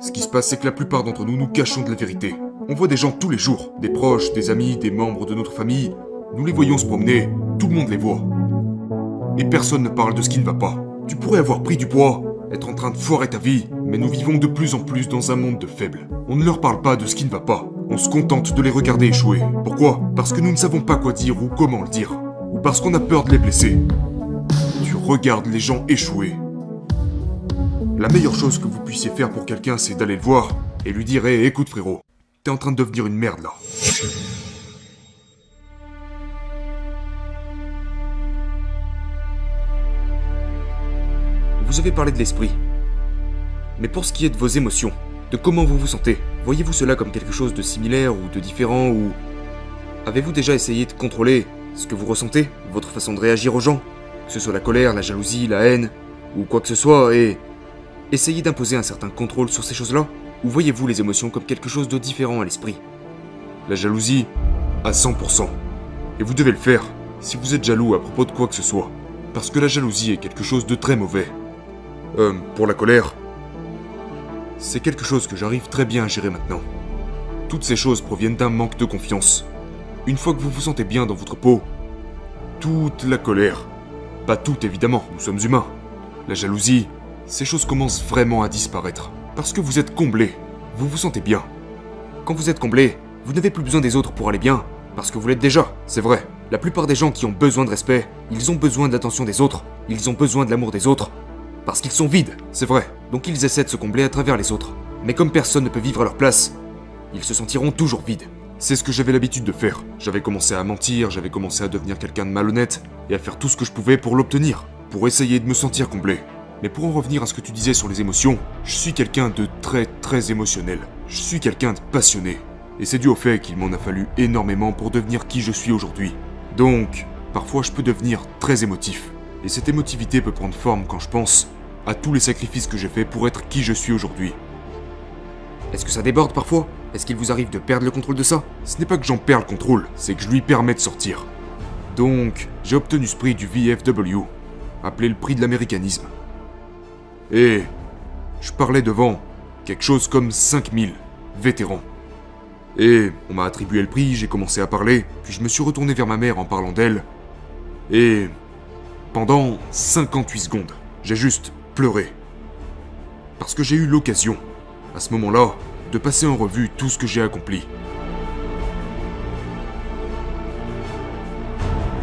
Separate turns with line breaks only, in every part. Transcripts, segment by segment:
Ce qui se passe, c'est que la plupart d'entre nous nous cachons de la vérité. On voit des gens tous les jours, des proches, des amis, des membres de notre famille. Nous les voyons se promener, tout le monde les voit. Et personne ne parle de ce qui ne va pas. Tu pourrais avoir pris du poids, être en train de foirer ta vie, mais nous vivons de plus en plus dans un monde de faibles. On ne leur parle pas de ce qui ne va pas. On se contente de les regarder échouer. Pourquoi? Parce que nous ne savons pas quoi dire ou comment le dire. Ou parce qu'on a peur de les blesser. Tu regardes les gens échouer. La meilleure chose que vous puissiez faire pour quelqu'un, c'est d'aller le voir et lui dire écoute frérot, t'es en train de devenir une merde là. Vous avez parlé de l'esprit. Mais pour ce qui est de vos émotions, de comment vous vous sentez, voyez-vous cela comme quelque chose de similaire ou de différent ou... Avez-vous déjà essayé de contrôler ce que vous ressentez, votre façon de réagir aux gens Que ce soit la colère, la jalousie, la haine, ou quoi que ce soit, et... Essayez d'imposer un certain contrôle sur ces choses-là Ou voyez-vous les émotions comme quelque chose de différent à l'esprit La jalousie, à 100%. Et vous devez le faire, si vous êtes jaloux à propos de quoi que ce soit. Parce que la jalousie est quelque chose de très mauvais. Euh, pour la colère, c'est quelque chose que j'arrive très bien à gérer maintenant. Toutes ces choses proviennent d'un manque de confiance. Une fois que vous vous sentez bien dans votre peau, toute la colère, pas toute évidemment, nous sommes humains, la jalousie, ces choses commencent vraiment à disparaître. Parce que vous êtes comblé, vous vous sentez bien. Quand vous êtes comblé, vous n'avez plus besoin des autres pour aller bien, parce que vous l'êtes déjà, c'est vrai. La plupart des gens qui ont besoin de respect, ils ont besoin de l'attention des autres, ils ont besoin de l'amour des autres, parce qu'ils sont vides, c'est vrai. Donc ils essaient de se combler à travers les autres. Mais comme personne ne peut vivre à leur place, ils se sentiront toujours vides. C'est ce que j'avais l'habitude de faire. J'avais commencé à mentir, j'avais commencé à devenir quelqu'un de malhonnête, et à faire tout ce que je pouvais pour l'obtenir, pour essayer de me sentir comblé. Mais pour en revenir à ce que tu disais sur les émotions, je suis quelqu'un de très très émotionnel. Je suis quelqu'un de passionné. Et c'est dû au fait qu'il m'en a fallu énormément pour devenir qui je suis aujourd'hui. Donc, parfois je peux devenir très émotif. Et cette émotivité peut prendre forme quand je pense à tous les sacrifices que j'ai faits pour être qui je suis aujourd'hui. Est-ce que ça déborde parfois? Est-ce qu'il vous arrive de perdre le contrôle de ça? Ce n'est pas que j'en perds le contrôle, c'est que je lui permets de sortir. Donc, j'ai obtenu ce prix du VFW, appelé le prix de l'américanisme. Et je parlais devant quelque chose comme 5000 vétérans. Et on m'a attribué le prix, j'ai commencé à parler, puis je me suis retourné vers ma mère en parlant d'elle. Et pendant 58 secondes, j'ai juste pleuré. Parce que j'ai eu l'occasion, à ce moment-là, de passer en revue tout ce que j'ai accompli.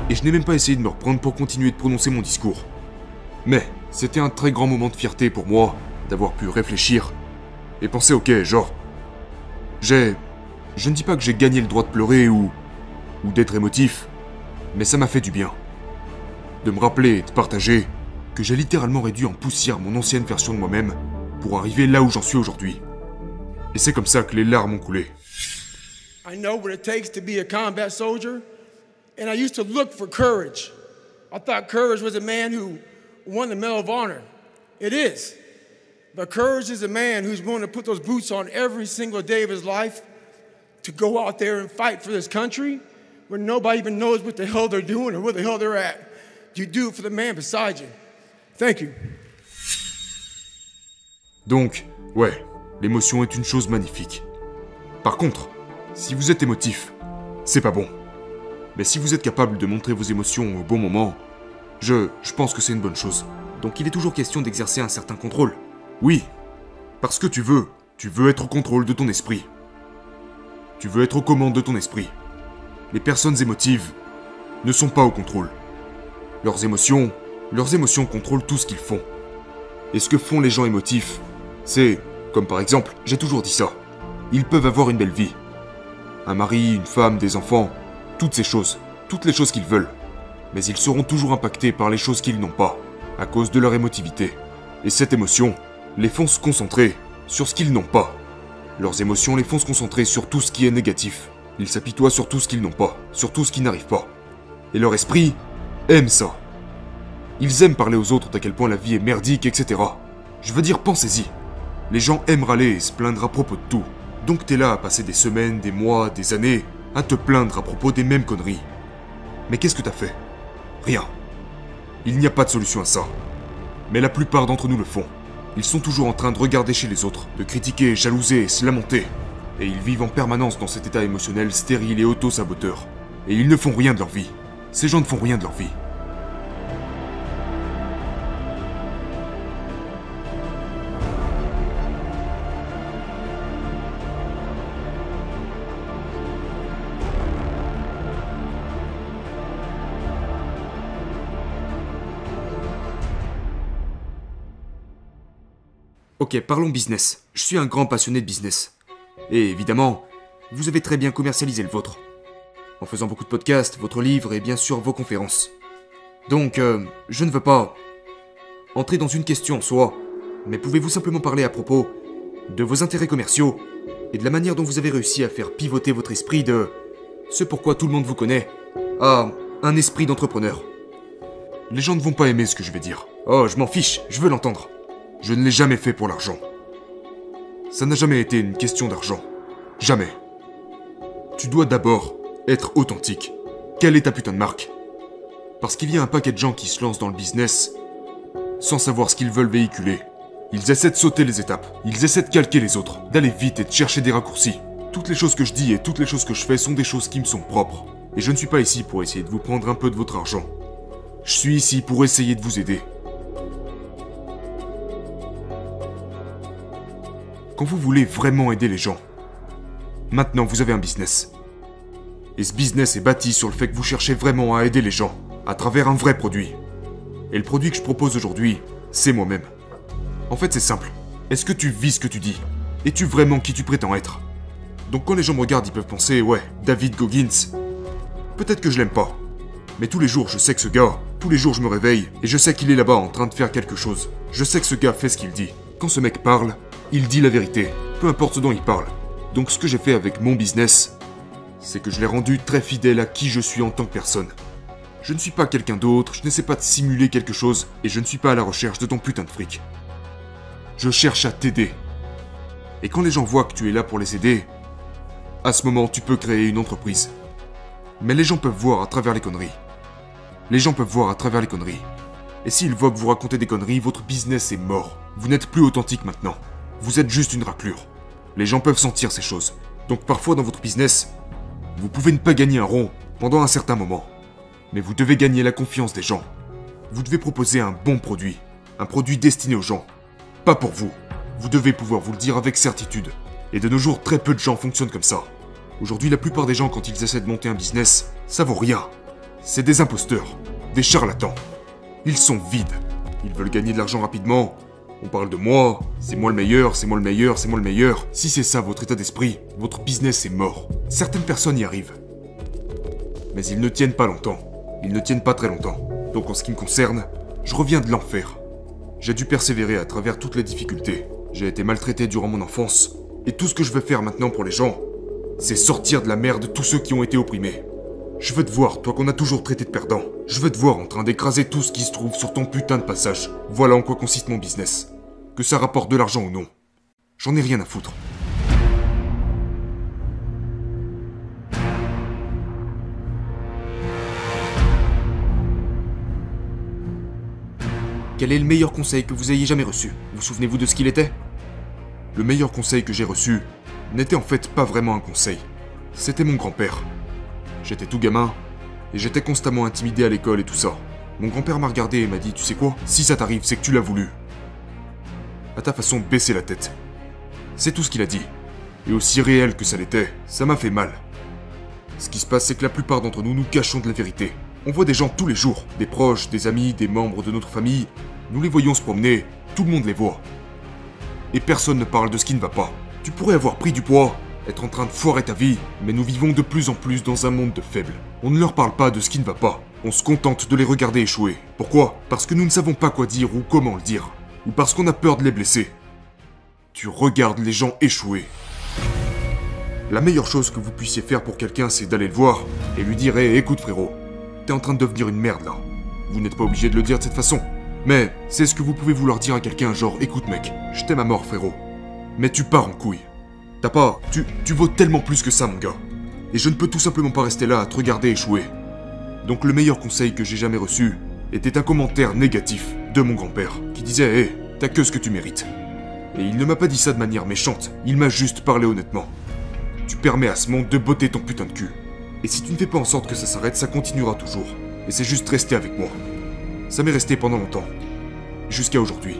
Et je n'ai même pas essayé de me reprendre pour continuer de prononcer mon discours. Mais c'était un très grand moment de fierté pour moi d'avoir pu réfléchir et penser ok, genre, j'ai... Je ne dis pas que j'ai gagné le droit de pleurer ou... ou d'être émotif, mais ça m'a fait du bien. De me rappeler et de partager que j'ai littéralement réduit en poussière mon ancienne version de moi-même pour arriver là où j'en suis aujourd'hui. Et c'est comme ça que les larmes ont coulé.
I know what it takes to be a combat soldier, and I used to look for courage. I thought courage was a man who won the Medal of Honor. It is. But courage is a man who's willing to put those boots on every single day of his life to go out there and fight for this country when nobody even knows what the hell they're doing or where the hell they're at. You do it for the man beside you. Thank you.
Donc, ouais, l'émotion est une chose magnifique. Par contre, si vous êtes émotif, c'est pas bon. Mais si vous êtes capable de montrer vos émotions au bon moment, je, pense que c'est une bonne chose. Donc il est toujours question d'exercer un certain contrôle. Oui, parce que tu veux, tu veux être au contrôle de ton esprit. Tu veux être aux commandes de ton esprit. Les personnes émotives ne sont pas au contrôle. Leurs émotions, leurs émotions contrôlent tout ce qu'ils font. Et ce que font les gens émotifs, c'est, comme par exemple, j'ai toujours dit ça, ils peuvent avoir une belle vie. Un mari, une femme, des enfants, toutes ces choses, toutes les choses qu'ils veulent. Mais ils seront toujours impactés par les choses qu'ils n'ont pas, à cause de leur émotivité. Et cette émotion les font se concentrer sur ce qu'ils n'ont pas. Leurs émotions les font se concentrer sur tout ce qui est négatif. Ils s'apitoient sur tout ce qu'ils n'ont pas, sur tout ce qui n'arrive pas. Et leur esprit aime ça. Ils aiment parler aux autres d'à quel point la vie est merdique, etc. Je veux dire, pensez-y. Les gens aiment râler et se plaindre à propos de tout. Donc t'es là à passer des semaines, des mois, des années à te plaindre à propos des mêmes conneries. Mais qu'est-ce que t'as fait? Rien. Il n'y a pas de solution à ça. Mais la plupart d'entre nous le font. Ils sont toujours en train de regarder chez les autres, de critiquer, jalouser se lamenter. Et ils vivent en permanence dans cet état émotionnel stérile et auto-saboteur. Et ils ne font rien de leur vie. Ces gens ne font rien de leur vie. Ok, parlons business. Je suis un grand passionné de business. Et évidemment, vous avez très bien commercialisé le vôtre. En faisant beaucoup de podcasts, votre livre et bien sûr vos conférences. Donc, euh, je ne veux pas entrer dans une question en soi, mais pouvez-vous simplement parler à propos de vos intérêts commerciaux et de la manière dont vous avez réussi à faire pivoter votre esprit de ce pourquoi tout le monde vous connaît à un esprit d'entrepreneur Les gens ne vont pas aimer ce que je vais dire. Oh, je m'en fiche, je veux l'entendre. Je ne l'ai jamais fait pour l'argent. Ça n'a jamais été une question d'argent. Jamais. Tu dois d'abord être authentique. Quelle est ta putain de marque? Parce qu'il y a un paquet de gens qui se lancent dans le business sans savoir ce qu'ils veulent véhiculer. Ils essaient de sauter les étapes, ils essaient de calquer les autres, d'aller vite et de chercher des raccourcis. Toutes les choses que je dis et toutes les choses que je fais sont des choses qui me sont propres. Et je ne suis pas ici pour essayer de vous prendre un peu de votre argent. Je suis ici pour essayer de vous aider. Quand vous voulez vraiment aider les gens, maintenant vous avez un business. Et ce business est bâti sur le fait que vous cherchez vraiment à aider les gens, à travers un vrai produit. Et le produit que je propose aujourd'hui, c'est moi-même. En fait, c'est simple. Est-ce que tu vis ce que tu dis? Es-tu vraiment qui tu prétends être? Donc quand les gens me regardent, ils peuvent penser, ouais, David Goggins. Peut-être que je l'aime pas. Mais tous les jours, je sais que ce gars, tous les jours, je me réveille et je sais qu'il est là-bas en train de faire quelque chose. Je sais que ce gars fait ce qu'il dit. Quand ce mec parle, il dit la vérité, peu importe ce dont il parle. Donc ce que j'ai fait avec mon business, c'est que je l'ai rendu très fidèle à qui je suis en tant que personne. Je ne suis pas quelqu'un d'autre, je n'essaie pas de simuler quelque chose, et je ne suis pas à la recherche de ton putain de fric. Je cherche à t'aider. Et quand les gens voient que tu es là pour les aider, à ce moment tu peux créer une entreprise. Mais les gens peuvent voir à travers les conneries. Les gens peuvent voir à travers les conneries. Et s'ils voient que vous racontez des conneries, votre business est mort. Vous n'êtes plus authentique maintenant. Vous êtes juste une raclure. Les gens peuvent sentir ces choses. Donc parfois dans votre business, vous pouvez ne pas gagner un rond pendant un certain moment. Mais vous devez gagner la confiance des gens. Vous devez proposer un bon produit. Un produit destiné aux gens. Pas pour vous. Vous devez pouvoir vous le dire avec certitude. Et de nos jours, très peu de gens fonctionnent comme ça. Aujourd'hui, la plupart des gens, quand ils essaient de monter un business, ça vaut rien. C'est des imposteurs, des charlatans. Ils sont vides. Ils veulent gagner de l'argent rapidement, on parle de moi, c'est moi le meilleur, c'est moi le meilleur, c'est moi le meilleur. Si c'est ça votre état d'esprit, votre business est mort. Certaines personnes y arrivent. Mais ils ne tiennent pas longtemps. Ils ne tiennent pas très longtemps. Donc en ce qui me concerne, je reviens de l'enfer. J'ai dû persévérer à travers toutes les difficultés. J'ai été maltraité durant mon enfance. Et tout ce que je veux faire maintenant pour les gens, c'est sortir de la merde tous ceux qui ont été opprimés. Je veux te voir, toi qu'on a toujours traité de perdant. Je veux te voir en train d'écraser tout ce qui se trouve sur ton putain de passage. Voilà en quoi consiste mon business que ça rapporte de l'argent ou non. J'en ai rien à foutre. Quel est le meilleur conseil que vous ayez jamais reçu? Vous souvenez-vous de ce qu'il était? Le meilleur conseil que j'ai reçu n'était en fait pas vraiment un conseil. C'était mon grand-père. J'étais tout gamin, et j'étais constamment intimidé à l'école et tout ça. Mon grand-père m'a regardé et m'a dit, tu sais quoi? Si ça t'arrive, c'est que tu l'as voulu à ta façon de baisser la tête. C'est tout ce qu'il a dit. Et aussi réel que ça l'était, ça m'a fait mal. Ce qui se passe, c'est que la plupart d'entre nous nous cachons de la vérité. On voit des gens tous les jours, des proches, des amis, des membres de notre famille. Nous les voyons se promener, tout le monde les voit. Et personne ne parle de ce qui ne va pas. Tu pourrais avoir pris du poids, être en train de foirer ta vie, mais nous vivons de plus en plus dans un monde de faibles. On ne leur parle pas de ce qui ne va pas. On se contente de les regarder échouer. Pourquoi? Parce que nous ne savons pas quoi dire ou comment le dire ou parce qu'on a peur de les blesser. Tu regardes les gens échouer. La meilleure chose que vous puissiez faire pour quelqu'un, c'est d'aller le voir et lui dire écoute frérot, t'es en train de devenir une merde là. Vous n'êtes pas obligé de le dire de cette façon. Mais c'est ce que vous pouvez vouloir dire à quelqu'un, genre écoute mec, je t'aime à mort frérot. Mais tu pars en couille. T'as pas. Tu, tu vaux tellement plus que ça, mon gars. Et je ne peux tout simplement pas rester là à te regarder échouer. Donc le meilleur conseil que j'ai jamais reçu était un commentaire négatif de mon grand-père, qui disait Hé, T'as que ce que tu mérites. Et il ne m'a pas dit ça de manière méchante, il m'a juste parlé honnêtement. Tu permets à ce monde de botter ton putain de cul. Et si tu ne fais pas en sorte que ça s'arrête, ça continuera toujours. Et c'est juste rester avec moi. Ça m'est resté pendant longtemps. Jusqu'à aujourd'hui.